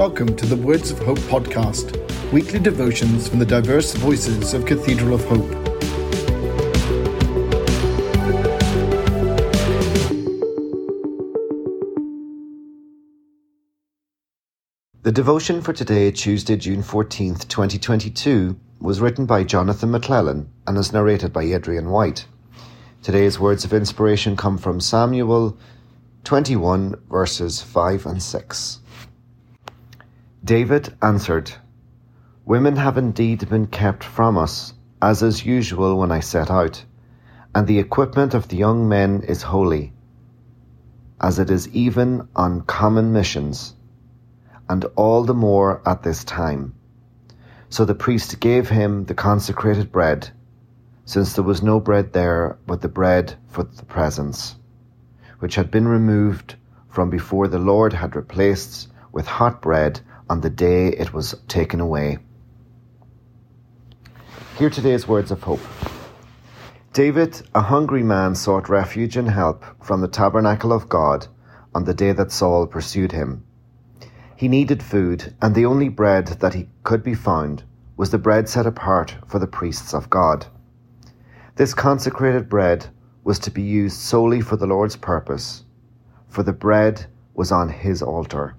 Welcome to the Words of Hope podcast, weekly devotions from the diverse voices of Cathedral of Hope. The devotion for today, Tuesday, June 14th, 2022, was written by Jonathan McClellan and is narrated by Adrian White. Today's words of inspiration come from Samuel 21, verses 5 and 6. David answered, Women have indeed been kept from us, as is usual when I set out, and the equipment of the young men is holy, as it is even on common missions, and all the more at this time. So the priest gave him the consecrated bread, since there was no bread there but the bread for the presence, which had been removed from before the Lord had replaced with hot bread on the day it was taken away. Hear today's words of hope. David, a hungry man, sought refuge and help from the tabernacle of God on the day that Saul pursued him. He needed food, and the only bread that he could be found was the bread set apart for the priests of God. This consecrated bread was to be used solely for the Lord's purpose, for the bread was on his altar.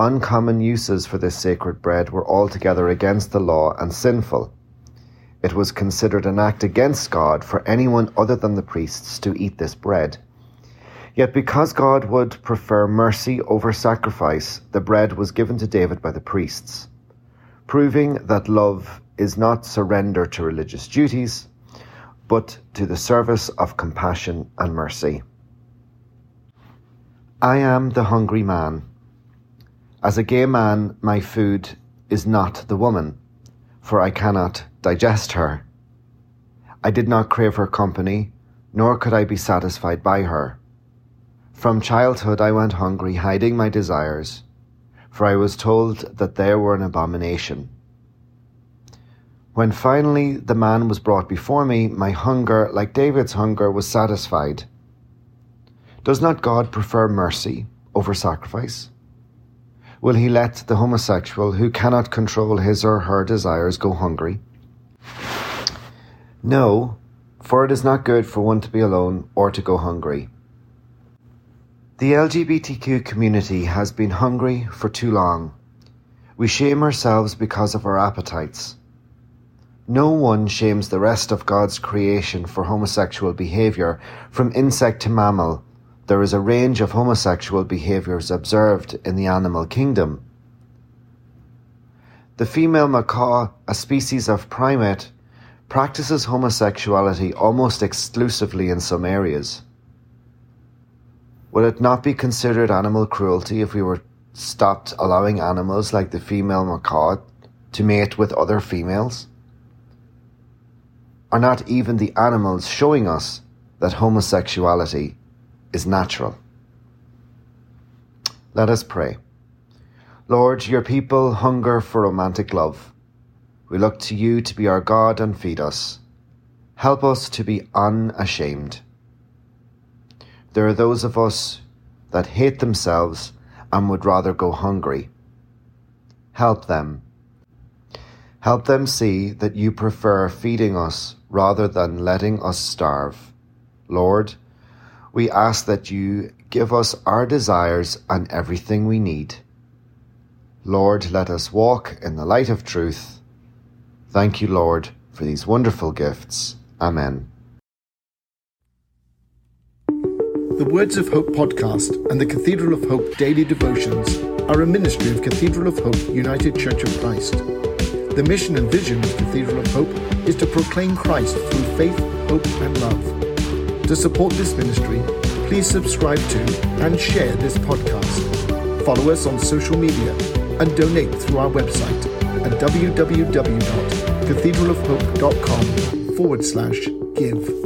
Uncommon uses for this sacred bread were altogether against the law and sinful. It was considered an act against God for anyone other than the priests to eat this bread. Yet because God would prefer mercy over sacrifice, the bread was given to David by the priests, proving that love is not surrender to religious duties, but to the service of compassion and mercy. I am the hungry man. As a gay man, my food is not the woman, for I cannot digest her. I did not crave her company, nor could I be satisfied by her. From childhood I went hungry, hiding my desires, for I was told that they were an abomination. When finally the man was brought before me, my hunger, like David's hunger, was satisfied. Does not God prefer mercy over sacrifice? Will he let the homosexual who cannot control his or her desires go hungry? No, for it is not good for one to be alone or to go hungry. The LGBTQ community has been hungry for too long. We shame ourselves because of our appetites. No one shames the rest of God's creation for homosexual behaviour, from insect to mammal, there is a range of homosexual behaviours observed in the animal kingdom. The female macaque, a species of primate, practices homosexuality almost exclusively in some areas. Would it not be considered animal cruelty if we were stopped allowing animals like the female macaque to mate with other females? Are not even the animals showing us that homosexuality is natural. Let us pray. Lord, your people hunger for romantic love. We look to you to be our God and feed us. Help us to be unashamed. There are those of us that hate themselves and would rather go hungry. Help them. Help them see that you prefer feeding us rather than letting us starve. Lord, we ask that you give us our desires and everything we need. Lord, let us walk in the light of truth. Thank you, Lord, for these wonderful gifts. Amen. The Words of Hope podcast and the Cathedral of Hope daily devotions are a ministry of Cathedral of Hope United Church of Christ. The mission and vision of Cathedral of Hope is to proclaim Christ through faith, hope, and love to support this ministry, please subscribe to and share this podcast. Follow us on social media and donate through our website at www.cathedralofhope.com forward slash give.